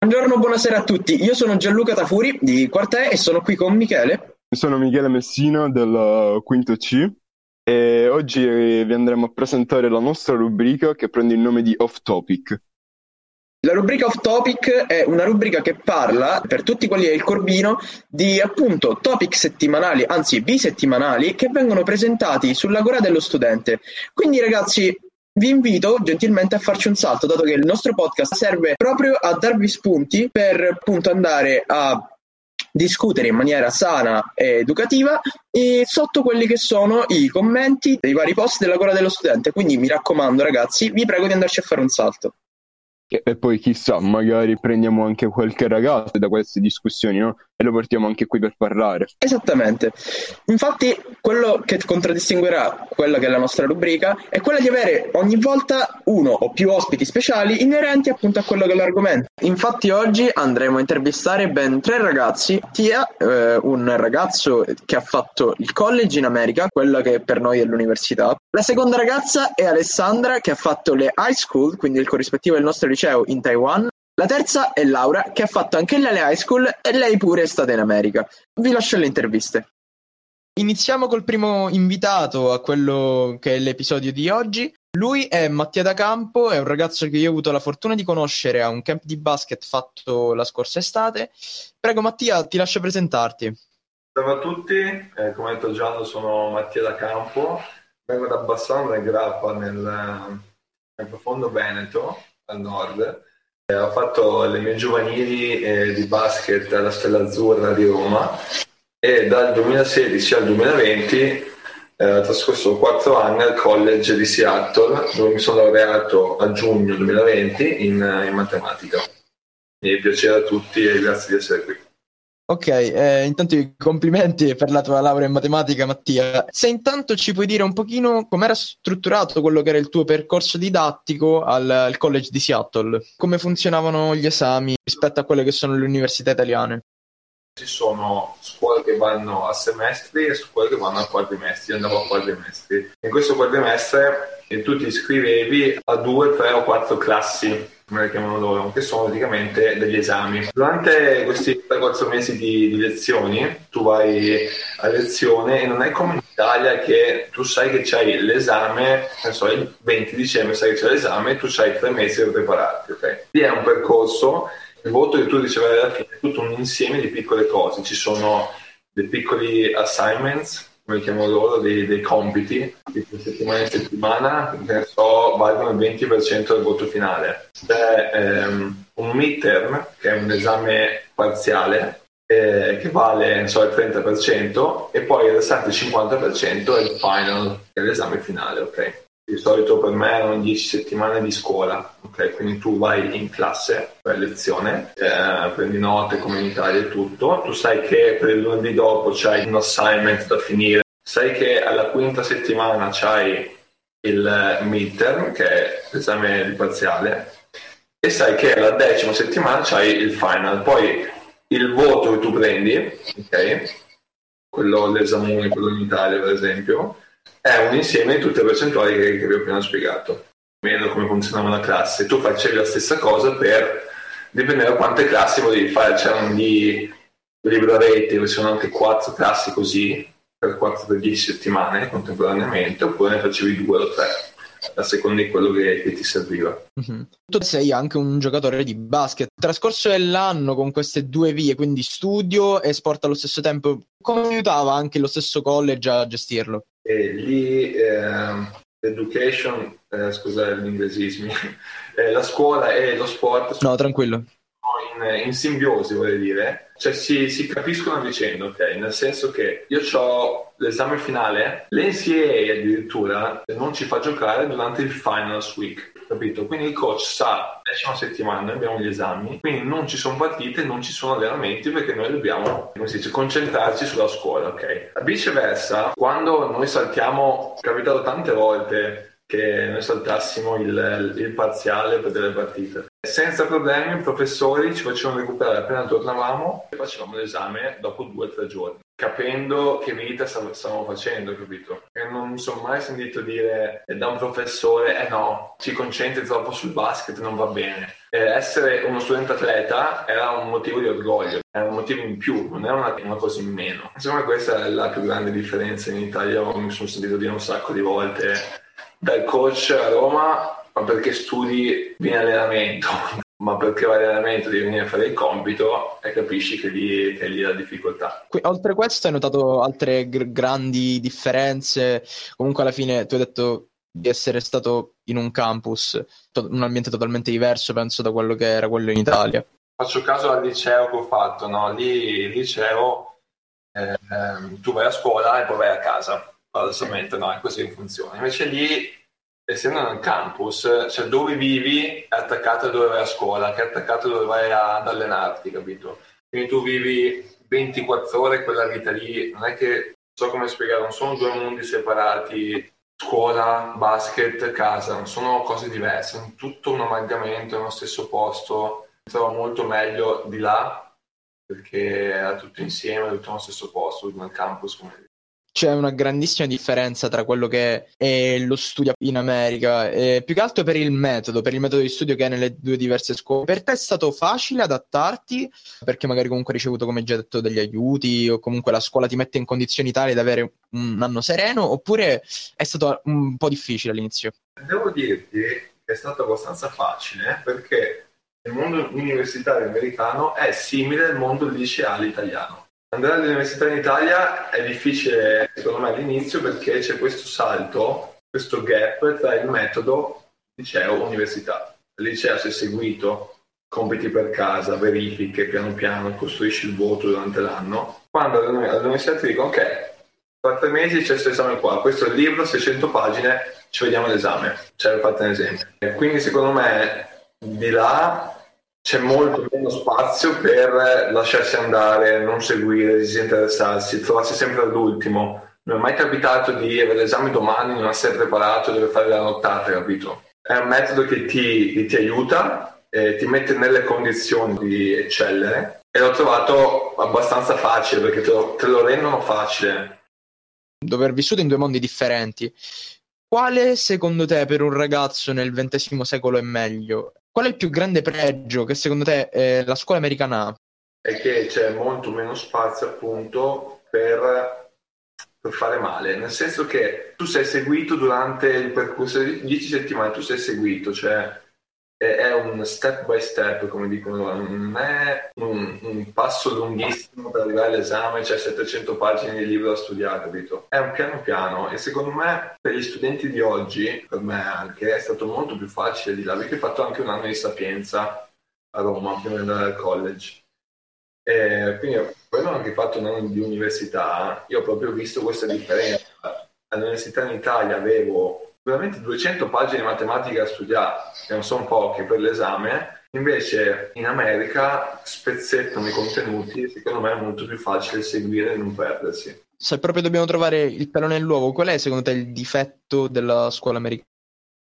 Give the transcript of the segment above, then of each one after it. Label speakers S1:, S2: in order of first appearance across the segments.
S1: Buongiorno, buonasera a tutti. Io sono Gianluca Tafuri di Quartè e sono qui con Michele.
S2: Sono Michele Messina del quinto C e oggi vi andremo a presentare la nostra rubrica che prende il nome di Off Topic.
S1: La rubrica Off Topic è una rubrica che parla, per tutti quelli del Corbino, di appunto topic settimanali, anzi bisettimanali, che vengono presentati sull'Agora dello Studente. Quindi ragazzi, vi invito gentilmente a farci un salto, dato che il nostro podcast serve proprio a darvi spunti per appunto andare a discutere in maniera sana e educativa e sotto quelli che sono i commenti dei vari post della Gora dello Studente. Quindi mi raccomando ragazzi, vi prego di andarci a fare un salto.
S2: E poi chissà, magari prendiamo anche qualche ragazzo da queste discussioni, no? E lo portiamo anche qui per parlare.
S1: Esattamente. Infatti, quello che contraddistinguerà quella che è la nostra rubrica è quella di avere ogni volta uno o più ospiti speciali inerenti appunto a quello che è l'argomento. Infatti, oggi andremo a intervistare ben tre ragazzi. Tia, eh, un ragazzo che ha fatto il college in America, quella che per noi è l'università. La seconda ragazza è Alessandra, che ha fatto le high school, quindi il corrispettivo del nostro liceo in Taiwan. La terza è Laura, che ha fatto anche lei le high school e lei pure è stata in America. Vi lascio le interviste.
S3: Iniziamo col primo invitato a quello che è l'episodio di oggi. Lui è Mattia da Campo, è un ragazzo che io ho avuto la fortuna di conoscere a un camp di basket fatto la scorsa estate. Prego Mattia, ti lascio presentarti.
S4: Ciao a tutti, eh, come ha detto Gianni sono Mattia da Campo, vengo da Bassano del Grappa nel, nel profondo Veneto, al nord eh, ho fatto le mie giovanili eh, di basket alla Stella Azzurra di Roma e dal 2016 al 2020 eh, ho trascorso quattro anni al college di Seattle dove mi sono laureato a giugno 2020 in, in matematica. Mi piacere a tutti e grazie di essere qui.
S3: Ok, eh, intanto i complimenti per la tua laurea in matematica, Mattia. Se intanto ci puoi dire un pochino com'era strutturato quello che era il tuo percorso didattico al, al college di Seattle, come funzionavano gli esami rispetto a quelle che sono le università italiane.
S4: Ci sono scuole che vanno a semestri e scuole che vanno a quadrimestri. Io andavo a quadrimestri. In questo quadrimestre tu ti iscrivevi a due, tre o quattro classi come le chiamano loro, che sono praticamente degli esami. Durante questi 3-4 mesi di, di, lezioni, tu vai a lezione e non è come in Italia che tu sai che c'hai l'esame, non so, il 20 dicembre sai che c'è l'esame e tu hai tre mesi per prepararti, ok? Lì è un percorso, il voto che tu riceverai alla fine è tutto un insieme di piccole cose, ci sono dei piccoli assignments come chiamo loro, dei, dei compiti di settimana in settimana, che so, valgono il 20% del voto finale. C'è ehm, un midterm, che è un esame parziale, eh, che vale so, il 30%, e poi il restante 50% è il final, che è l'esame finale, ok? Di solito per me erano 10 settimane di scuola, ok? Quindi tu vai in classe per lezione, eh, prendi note come in Italia e tutto. Tu sai che per il lunedì dopo c'hai un assignment da finire, sai che alla quinta settimana c'hai il midterm, che è l'esame di parziale, e sai che alla decima settimana c'hai il final. Poi il voto che tu prendi, ok? Quello l'esame, quello in Italia per esempio, è un insieme di tutte le percentuali che, che vi ho appena spiegato. Meno come funzionava la classe. Tu facevi la stessa cosa per dipendere da quante classi volevi fare. C'erano di libreretti, ci sono anche quattro classi così, per 4-10 settimane contemporaneamente, oppure ne facevi due o tre a seconda di quello che, che ti serviva.
S3: Mm-hmm. Tu sei anche un giocatore di basket. Trascorso l'anno con queste due vie, quindi studio e sport allo stesso tempo, come aiutava anche lo stesso college a gestirlo?
S4: E lì eh, education, eh, scusa gli inglesismi, eh, la scuola e lo sport.
S3: No, tranquillo.
S4: In, in simbiosi, vorrei dire, cioè si, si, capiscono a vicenda, ok? Nel senso che io ho l'esame finale, l'NCAA addirittura non ci fa giocare durante il finals week capito? Quindi il coach sa, decima settimana noi abbiamo gli esami, quindi non ci sono partite, non ci sono allenamenti perché noi dobbiamo, come si dice, concentrarci sulla scuola, ok? Viceversa, quando noi saltiamo, è capitato tante volte che noi saltassimo il, il parziale per delle partite. Senza problemi i professori ci facevano recuperare appena tornavamo e facevamo l'esame dopo due o tre giorni. Capendo che vita stavamo facendo, capito? E non mi sono mai sentito dire da un professore, eh no, ci concentri troppo sul basket, non va bene. Eh, essere uno studente atleta era un motivo di orgoglio, era un motivo in più, non era una, una cosa in meno. Insomma, questa è la più grande differenza in Italia, mi sono sentito dire un sacco di volte dal coach a Roma, ma perché studi in allenamento, ma perché vai allenamento devi venire a fare il compito e capisci che lì, che lì è la difficoltà.
S3: Oltre a questo hai notato altre gr- grandi differenze? Comunque alla fine tu hai detto di essere stato in un campus, to- un ambiente totalmente diverso penso da quello che era quello in Italia.
S4: Faccio caso al liceo che ho fatto, no? Lì il liceo eh, ehm, tu vai a scuola e poi vai a casa, paradossalmente no, è così che funziona. Invece lì essendo nel campus, cioè dove vivi è attaccato a dove vai a scuola, che è attaccato a dove vai ad allenarti, capito? Quindi tu vivi 24 ore quella vita lì, non è che, so come spiegare, non sono due mondi separati, scuola, basket, casa, non sono cose diverse, è tutto un amalgamento nello stesso posto, mi trovo molto meglio di là perché era tutto insieme, tutto nello stesso posto, nel campus, come
S3: c'è una grandissima differenza tra quello che è lo studio in America, e più che altro per il metodo, per il metodo di studio che è nelle due diverse scuole. Per te è stato facile adattarti, perché magari comunque hai ricevuto, come già detto, degli aiuti, o comunque la scuola ti mette in condizioni tali da avere un anno sereno, oppure è stato un po' difficile all'inizio?
S4: Devo dirti che è stato abbastanza facile, perché il mondo universitario americano è simile al mondo liceale italiano Andare all'università in Italia è difficile, secondo me, all'inizio perché c'è questo salto, questo gap tra il metodo liceo-università. Il liceo si è seguito, compiti per casa, verifiche, piano piano, costruisci il voto durante l'anno. Quando all'università ti dico, ok, tra tre mesi c'è questo esame qua, questo è il libro, 600 pagine, ci vediamo all'esame. Cioè, farti un esempio. E quindi, secondo me, di là c'è molto meno spazio per lasciarsi andare, non seguire, disinteressarsi, trovarsi sempre all'ultimo. Non è mai capitato di avere l'esame domani, non essere preparato, deve fare la nottata, capito? È un metodo che ti, ti aiuta, eh, ti mette nelle condizioni di eccellere e l'ho trovato abbastanza facile perché te lo, te lo rendono facile.
S3: Dopo aver vissuto in due mondi differenti, quale secondo te per un ragazzo nel XX secolo è meglio? Qual è il più grande pregio che secondo te eh, la scuola americana ha?
S4: È che c'è molto meno spazio appunto per, per, fare male, nel senso che tu sei seguito durante il percorso di 10 settimane, tu sei seguito, cioè è un step by step, come dicono, non è un, un, passo lunghissimo per arrivare all'esame, c'è cioè 700 pagine di libro da studiare, capito? È un piano piano e secondo me per gli studenti di oggi, per me anche, è stato molto più facile di là, perché ho fatto anche un anno di sapienza a Roma prima di andare al college. E quindi poi ho anche fatto un anno di università, io ho proprio visto questa differenza. All'università in Italia avevo veramente 200 pagine di matematica da studiare, che non sono poche per l'esame, invece in America spezzettano i contenuti, secondo me è molto più facile seguire e non perdersi.
S3: Se proprio dobbiamo trovare il pelo nell'uovo, qual è secondo te il difetto della scuola americana?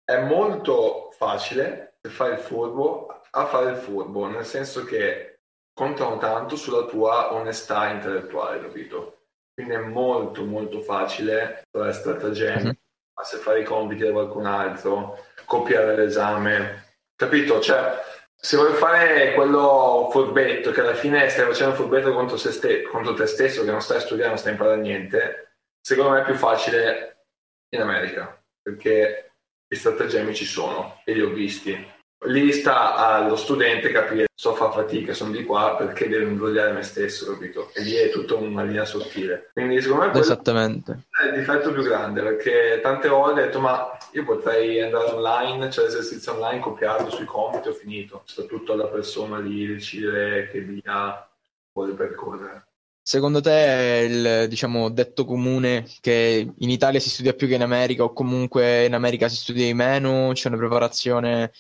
S4: È molto facile se fai il furbo a fare il furbo, nel senso che contano tanto sulla tua onestà intellettuale, capito? Quindi è molto molto facile fare stratagemmi. Mm-hmm se fare i compiti da qualcun altro, copiare l'esame, capito? Cioè, se vuoi fare quello furbetto, che alla fine stai facendo un furbetto contro, ste- contro te stesso, che non stai studiando, non stai imparando niente, secondo me è più facile in America, perché i stratagemmi ci sono e li ho visti lì sta allo studente capire so fa fatica, sono di qua perché devo imbrogliare me stesso, capito? E lì è tutta una linea sottile. Quindi secondo me
S3: Esattamente.
S4: è il difetto più grande perché tante volte ho detto ma io potrei andare online, cioè l'esercizio online, copiarlo sui compiti ho finito. Sta tutto alla persona lì decidere che via vuole percorrere.
S3: Secondo te è il diciamo, detto comune che in Italia si studia più che in America o comunque in America si studia di meno, c'è una preparazione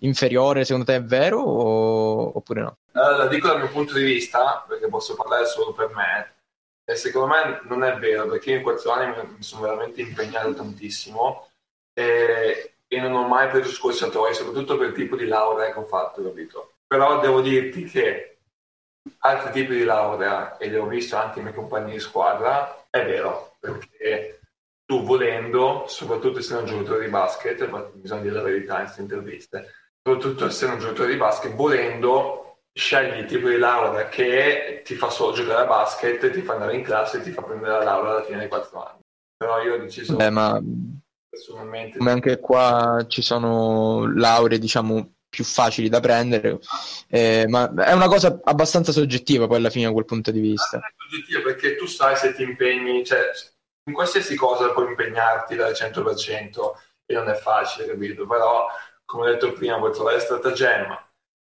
S3: inferiore, secondo te è vero o... oppure no?
S4: Allora, dico dal mio punto di vista, perché posso parlare solo per me, e secondo me non è vero, perché io in quattro anni mi sono veramente impegnato tantissimo e, e non ho mai preso scorciatoie, soprattutto per il tipo di laurea che ho fatto, capito? Però devo dirti che altri tipi di laurea, e le ho visto anche i miei compagni di squadra, è vero, perché tu volendo, soprattutto essendo un giocatore di basket, ma bisogna dire la verità in queste interviste, soprattutto essendo un giocatore di basket, volendo scegli il tipo di laurea che ti fa solo giocare a basket, ti fa andare in classe e ti fa prendere la laurea alla fine dei quattro anni. Però io ho deciso
S3: Beh, ma personalmente come anche qua ci sono lauree, diciamo, più facili da prendere, eh, ma è una cosa abbastanza soggettiva poi alla fine da quel punto di vista. È
S4: soggettiva perché tu sai se ti impegni, cioè in qualsiasi cosa puoi impegnarti dal 100% e non è facile, capito? Però, come ho detto prima, puoi trovare stratagemma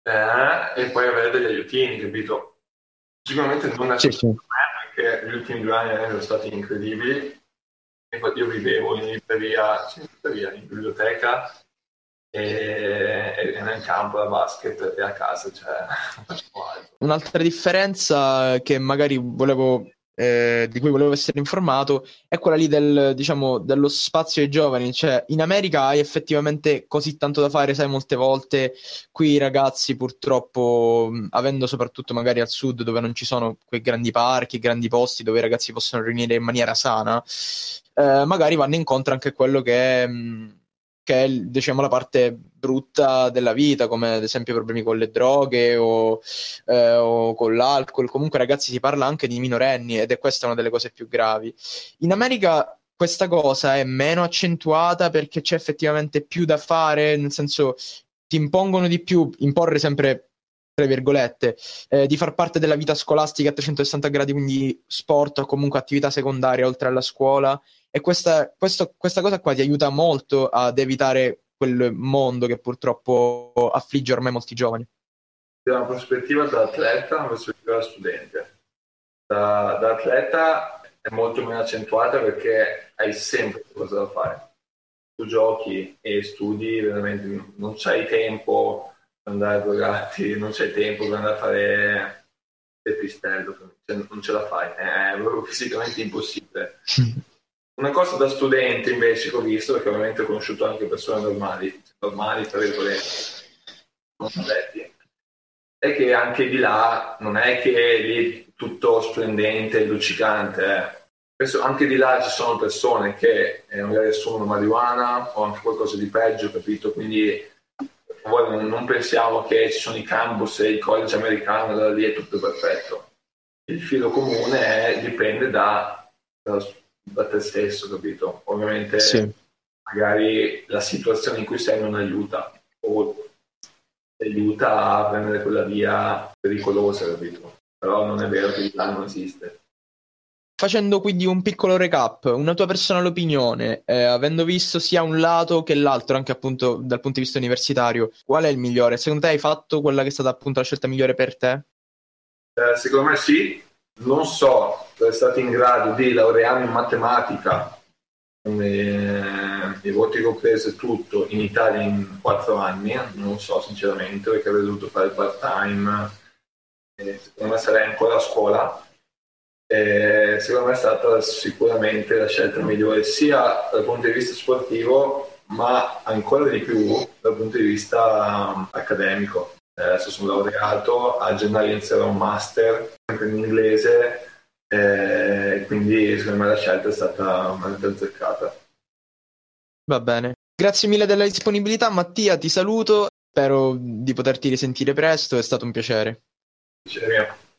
S4: eh, e poi avere degli aiutini, capito? Sicuramente non è sì, sì. perché gli ultimi due anni sono stati incredibili. Infatti io vivevo in, libreria, in biblioteca e, e nel campo da basket e a casa, cioè
S3: Un'altra differenza che magari volevo eh, di cui volevo essere informato è quella lì del, diciamo, dello spazio ai giovani. Cioè, in America hai effettivamente così tanto da fare, sai, molte volte qui i ragazzi purtroppo, avendo soprattutto magari al sud dove non ci sono quei grandi parchi, grandi posti dove i ragazzi possono riunire in maniera sana, eh, magari vanno incontro anche a quello che è... Mh, che è diciamo, la parte brutta della vita, come ad esempio problemi con le droghe o, eh, o, con l'alcol. Comunque, ragazzi, si parla anche di minorenni ed è questa una delle cose più gravi. In America questa cosa è meno accentuata perché c'è effettivamente più da fare, nel senso ti impongono di più, imporre sempre tra virgolette, eh, di far parte della vita scolastica a 360 gradi, quindi sport o comunque attività secondaria oltre alla scuola e questa, questo, questa cosa qua ti aiuta molto ad evitare quel mondo che purtroppo affligge ormai molti giovani.
S4: Da una prospettiva da atleta, una prospettiva da studente. Da, da atleta è molto meno accentuata perché hai sempre qualcosa da fare. Tu giochi e studi, veramente non c'hai tempo andare a drogati, non c'hai tempo per andare a fare il pistello, cioè, non ce la fai, è proprio fisicamente impossibile. Una cosa da studente invece che ho visto, perché ovviamente ho conosciuto anche persone normali, normali tra virgolette, non addetti, è che anche di là non è che è lì tutto splendente e luccicante. Eh. anche di là ci sono persone che eh, magari assumono marijuana o anche qualcosa di peggio, capito? Quindi non, non pensiamo che ci sono i campus e i college americani, da lì è tutto perfetto. Il filo comune è, dipende da, da da te stesso, capito? Ovviamente sì. magari la situazione in cui sei non aiuta o ti aiuta a prendere quella via pericolosa, capito? Però non è vero che il non esiste.
S3: Facendo quindi un piccolo recap, una tua personale opinione, eh, avendo visto sia un lato che l'altro, anche appunto dal punto di vista universitario, qual è il migliore? Secondo te hai fatto quella che è stata appunto la scelta migliore per te?
S4: Eh, secondo me sì, non so se è stato in grado di laurearmi in matematica come i voti compresi e tutto in Italia in quattro anni, non so sinceramente perché avrei dovuto fare part time, e secondo me sarei ancora a scuola. E secondo me è stata sicuramente la scelta migliore sia dal punto di vista sportivo ma ancora di più dal punto di vista accademico adesso sono laureato, a gennaio inizierò un master sempre in inglese, eh, quindi secondo me la scelta è stata veramente azzeccata.
S3: Va bene. Grazie mille della disponibilità, Mattia, ti saluto, spero di poterti risentire presto, è stato un piacere.
S4: Piacere mio.